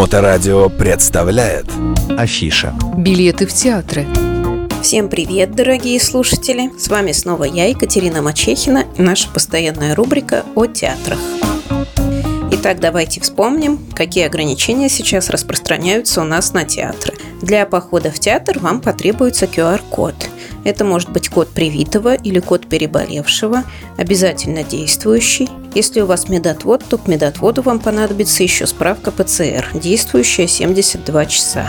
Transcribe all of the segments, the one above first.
Моторадио представляет Афиша Билеты в театры Всем привет, дорогие слушатели! С вами снова я, Екатерина Мачехина, и наша постоянная рубрика о театрах. Итак, давайте вспомним, какие ограничения сейчас распространяются у нас на театры. Для похода в театр вам потребуется QR-код – это может быть код привитого или код переболевшего, обязательно действующий. Если у вас медотвод, то к медотводу вам понадобится еще справка ПЦР, действующая 72 часа.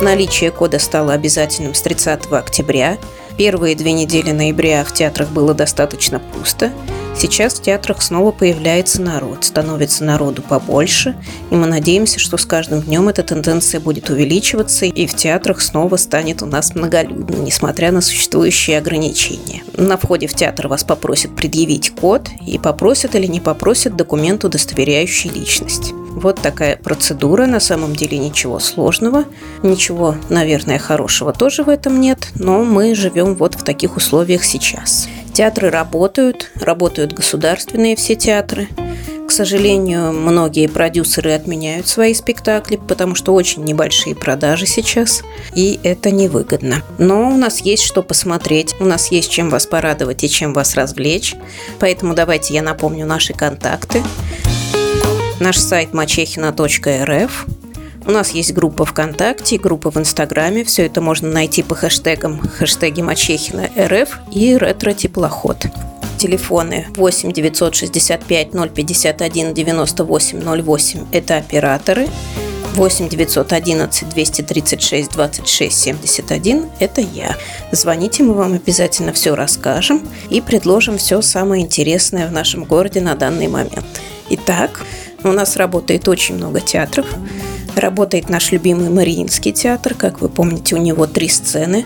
Наличие кода стало обязательным с 30 октября. Первые две недели ноября в театрах было достаточно пусто – Сейчас в театрах снова появляется народ, становится народу побольше, и мы надеемся, что с каждым днем эта тенденция будет увеличиваться, и в театрах снова станет у нас многолюдно, несмотря на существующие ограничения. На входе в театр вас попросят предъявить код, и попросят или не попросят документ, удостоверяющий личность. Вот такая процедура, на самом деле ничего сложного, ничего, наверное, хорошего тоже в этом нет, но мы живем вот в таких условиях сейчас. Театры работают, работают государственные все театры. К сожалению, многие продюсеры отменяют свои спектакли, потому что очень небольшие продажи сейчас, и это невыгодно. Но у нас есть что посмотреть, у нас есть чем вас порадовать и чем вас развлечь, поэтому давайте я напомню наши контакты. Наш сайт мачехина.рф, у нас есть группа ВКонтакте, группа в Инстаграме. Все это можно найти по хэштегам хэштеги Мачехина РФ и ретро теплоход. Телефоны 8 965 051 98 08 – это операторы. 8 911 236 26 71 – это я. Звоните, мы вам обязательно все расскажем и предложим все самое интересное в нашем городе на данный момент. Итак, у нас работает очень много театров. Работает наш любимый Мариинский театр. Как вы помните, у него три сцены.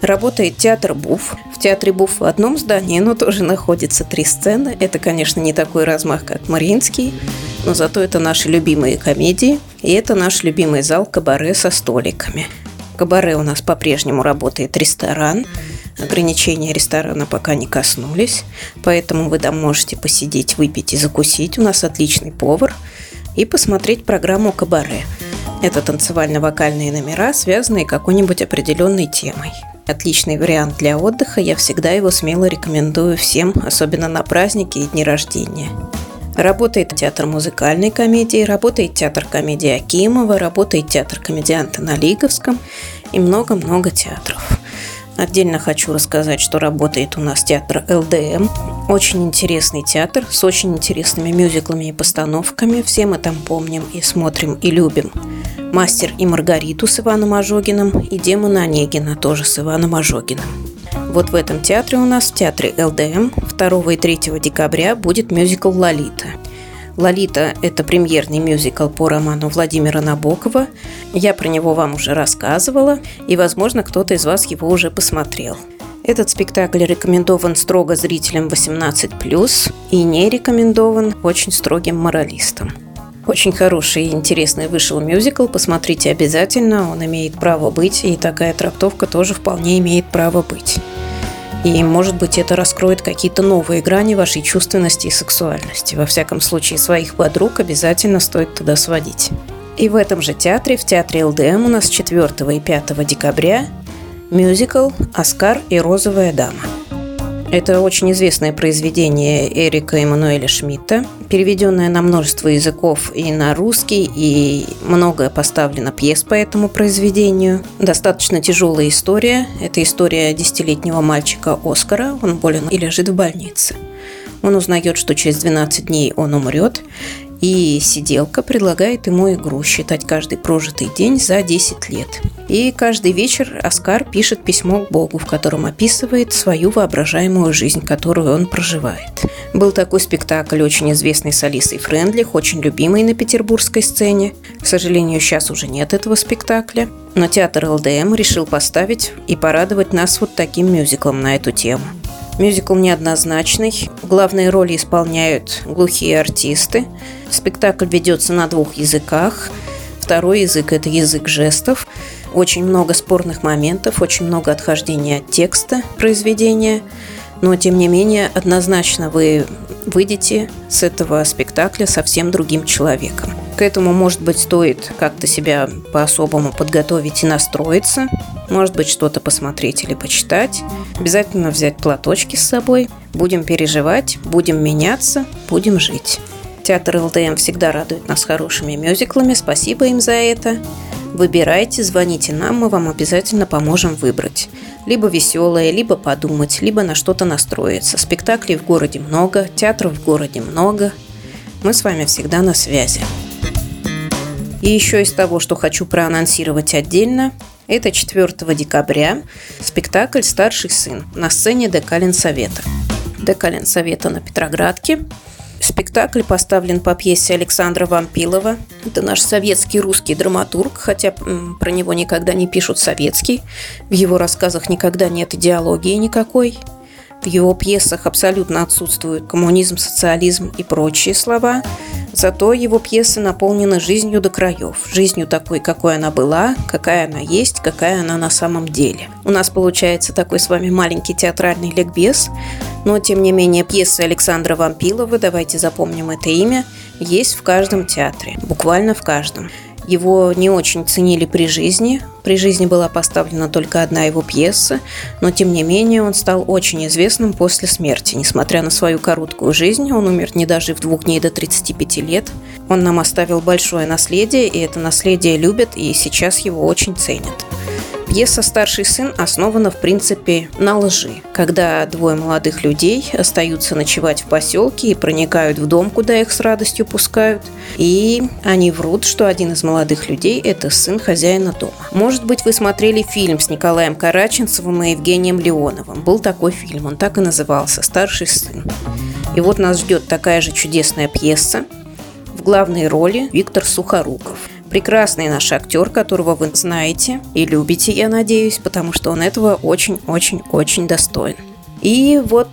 Работает театр Буф. В театре Буф в одном здании, но тоже находится три сцены. Это, конечно, не такой размах, как Мариинский, но зато это наши любимые комедии. И это наш любимый зал кабаре со столиками. кабаре у нас по-прежнему работает ресторан. Ограничения ресторана пока не коснулись, поэтому вы там можете посидеть, выпить и закусить. У нас отличный повар – и посмотреть программу «Кабаре». Это танцевально-вокальные номера, связанные какой-нибудь определенной темой. Отличный вариант для отдыха, я всегда его смело рекомендую всем, особенно на праздники и дни рождения. Работает театр музыкальной комедии, работает театр комедии Акимова, работает театр комедианта на Лиговском и много-много театров. Отдельно хочу рассказать, что работает у нас театр ЛДМ. Очень интересный театр с очень интересными мюзиклами и постановками. Все мы там помним и смотрим и любим. «Мастер и Маргариту» с Иваном Ожогиным и «Демона Онегина» тоже с Иваном Ожогиным. Вот в этом театре у нас, в театре ЛДМ, 2 и 3 декабря будет мюзикл «Лолита». «Лолита» – это премьерный мюзикл по роману Владимира Набокова. Я про него вам уже рассказывала, и, возможно, кто-то из вас его уже посмотрел. Этот спектакль рекомендован строго зрителям 18+, и не рекомендован очень строгим моралистам. Очень хороший и интересный вышел мюзикл, посмотрите обязательно, он имеет право быть, и такая трактовка тоже вполне имеет право быть. И, может быть, это раскроет какие-то новые грани вашей чувственности и сексуальности. Во всяком случае, своих подруг обязательно стоит туда сводить. И в этом же театре, в театре ЛДМ у нас 4 и 5 декабря мюзикл «Оскар и розовая дама». Это очень известное произведение Эрика Эммануэля Шмидта, переведенное на множество языков и на русский, и многое поставлено пьес по этому произведению. Достаточно тяжелая история. Это история десятилетнего мальчика Оскара. Он болен и лежит в больнице. Он узнает, что через 12 дней он умрет, и сиделка предлагает ему игру считать каждый прожитый день за 10 лет. И каждый вечер Оскар пишет письмо к Богу, в котором описывает свою воображаемую жизнь, которую он проживает. Был такой спектакль, очень известный с Алисой Френдлих, очень любимый на петербургской сцене. К сожалению, сейчас уже нет этого спектакля. Но театр ЛДМ решил поставить и порадовать нас вот таким мюзиклом на эту тему. Мюзикл неоднозначный. Главные роли исполняют глухие артисты. Спектакль ведется на двух языках. Второй язык – это язык жестов. Очень много спорных моментов, очень много отхождения от текста произведения. Но, тем не менее, однозначно вы выйдете с этого спектакля совсем другим человеком. К этому, может быть, стоит как-то себя по-особому подготовить и настроиться. Может быть, что-то посмотреть или почитать. Обязательно взять платочки с собой. Будем переживать, будем меняться, будем жить. Театр ЛДМ всегда радует нас хорошими мюзиклами. Спасибо им за это. Выбирайте, звоните нам, мы вам обязательно поможем выбрать. Либо веселое, либо подумать, либо на что-то настроиться. Спектаклей в городе много, театров в городе много. Мы с вами всегда на связи. И еще из того, что хочу проанонсировать отдельно, это 4 декабря спектакль «Старший сын» на сцене Декалин Совета. Декалин Совета на Петроградке. Спектакль поставлен по пьесе Александра Вампилова. Это наш советский русский драматург, хотя про него никогда не пишут советский. В его рассказах никогда нет идеологии никакой. В его пьесах абсолютно отсутствуют коммунизм, социализм и прочие слова. Зато его пьесы наполнены жизнью до краев. Жизнью такой, какой она была, какая она есть, какая она на самом деле. У нас получается такой с вами маленький театральный ликбез, но тем не менее пьесы Александра Вампилова, давайте запомним это имя, есть в каждом театре, буквально в каждом. Его не очень ценили при жизни. При жизни была поставлена только одна его пьеса, но тем не менее он стал очень известным после смерти. Несмотря на свою короткую жизнь, он умер не дожив двух дней до 35 лет. Он нам оставил большое наследие, и это наследие любят, и сейчас его очень ценят. Пьеса «Старший сын» основана, в принципе, на лжи. Когда двое молодых людей остаются ночевать в поселке и проникают в дом, куда их с радостью пускают, и они врут, что один из молодых людей – это сын хозяина дома. Может быть, вы смотрели фильм с Николаем Караченцевым и Евгением Леоновым. Был такой фильм, он так и назывался «Старший сын». И вот нас ждет такая же чудесная пьеса. В главной роли Виктор Сухоруков – прекрасный наш актер, которого вы знаете и любите, я надеюсь, потому что он этого очень-очень-очень достоин. И вот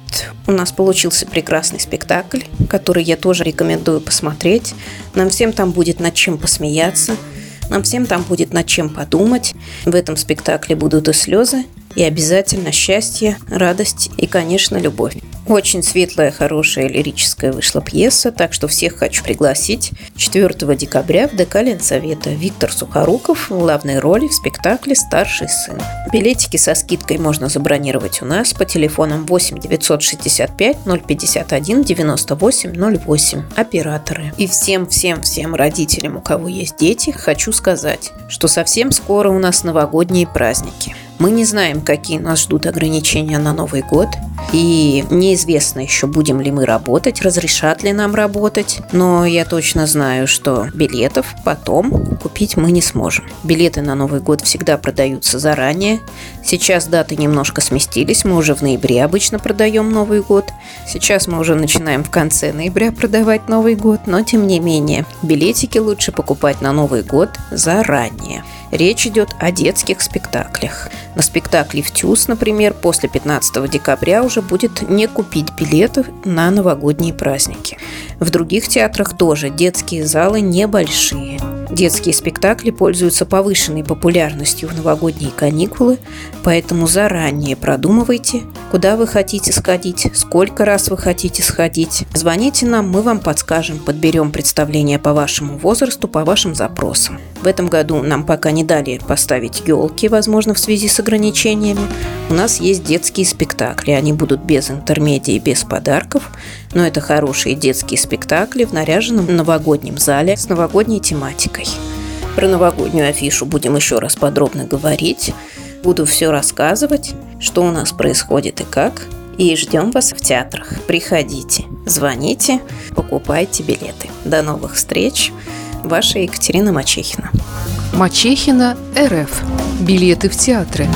у нас получился прекрасный спектакль, который я тоже рекомендую посмотреть. Нам всем там будет над чем посмеяться, нам всем там будет над чем подумать. В этом спектакле будут и слезы, и обязательно счастье, радость и, конечно, любовь. Очень светлая, хорошая лирическая вышла пьеса, так что всех хочу пригласить 4 декабря в ДК Ленсовета. Виктор Сухоруков в главной роли в спектакле «Старший сын». Билетики со скидкой можно забронировать у нас по телефонам 8 965 051 98 08. Операторы. И всем-всем-всем родителям, у кого есть дети, хочу сказать, что совсем скоро у нас новогодние праздники – мы не знаем, какие нас ждут ограничения на Новый год, и неизвестно еще, будем ли мы работать, разрешат ли нам работать, но я точно знаю, что билетов потом купить мы не сможем. Билеты на Новый год всегда продаются заранее. Сейчас даты немножко сместились, мы уже в ноябре обычно продаем Новый год. Сейчас мы уже начинаем в конце ноября продавать Новый год, но тем не менее, билетики лучше покупать на Новый год заранее. Речь идет о детских спектаклях. На спектакле в ТЮЗ, например, после 15 декабря уже будет не купить билеты на новогодние праздники. В других театрах тоже детские залы небольшие. Детские спектакли пользуются повышенной популярностью в новогодние каникулы, поэтому заранее продумывайте, куда вы хотите сходить, сколько раз вы хотите сходить. Звоните нам, мы вам подскажем, подберем представление по вашему возрасту, по вашим запросам. В этом году нам пока не дали поставить елки, возможно, в связи с ограничениями. У нас есть детские спектакли, они будут без интермедии, без подарков, но это хорошие детские спектакли в наряженном новогоднем зале с новогодней тематикой. Про новогоднюю афишу будем еще раз подробно говорить. Буду все рассказывать, что у нас происходит и как. И ждем вас в театрах. Приходите, звоните, покупайте билеты. До новых встреч. Ваша Екатерина Мачехина. Мачехина РФ. Билеты в театры.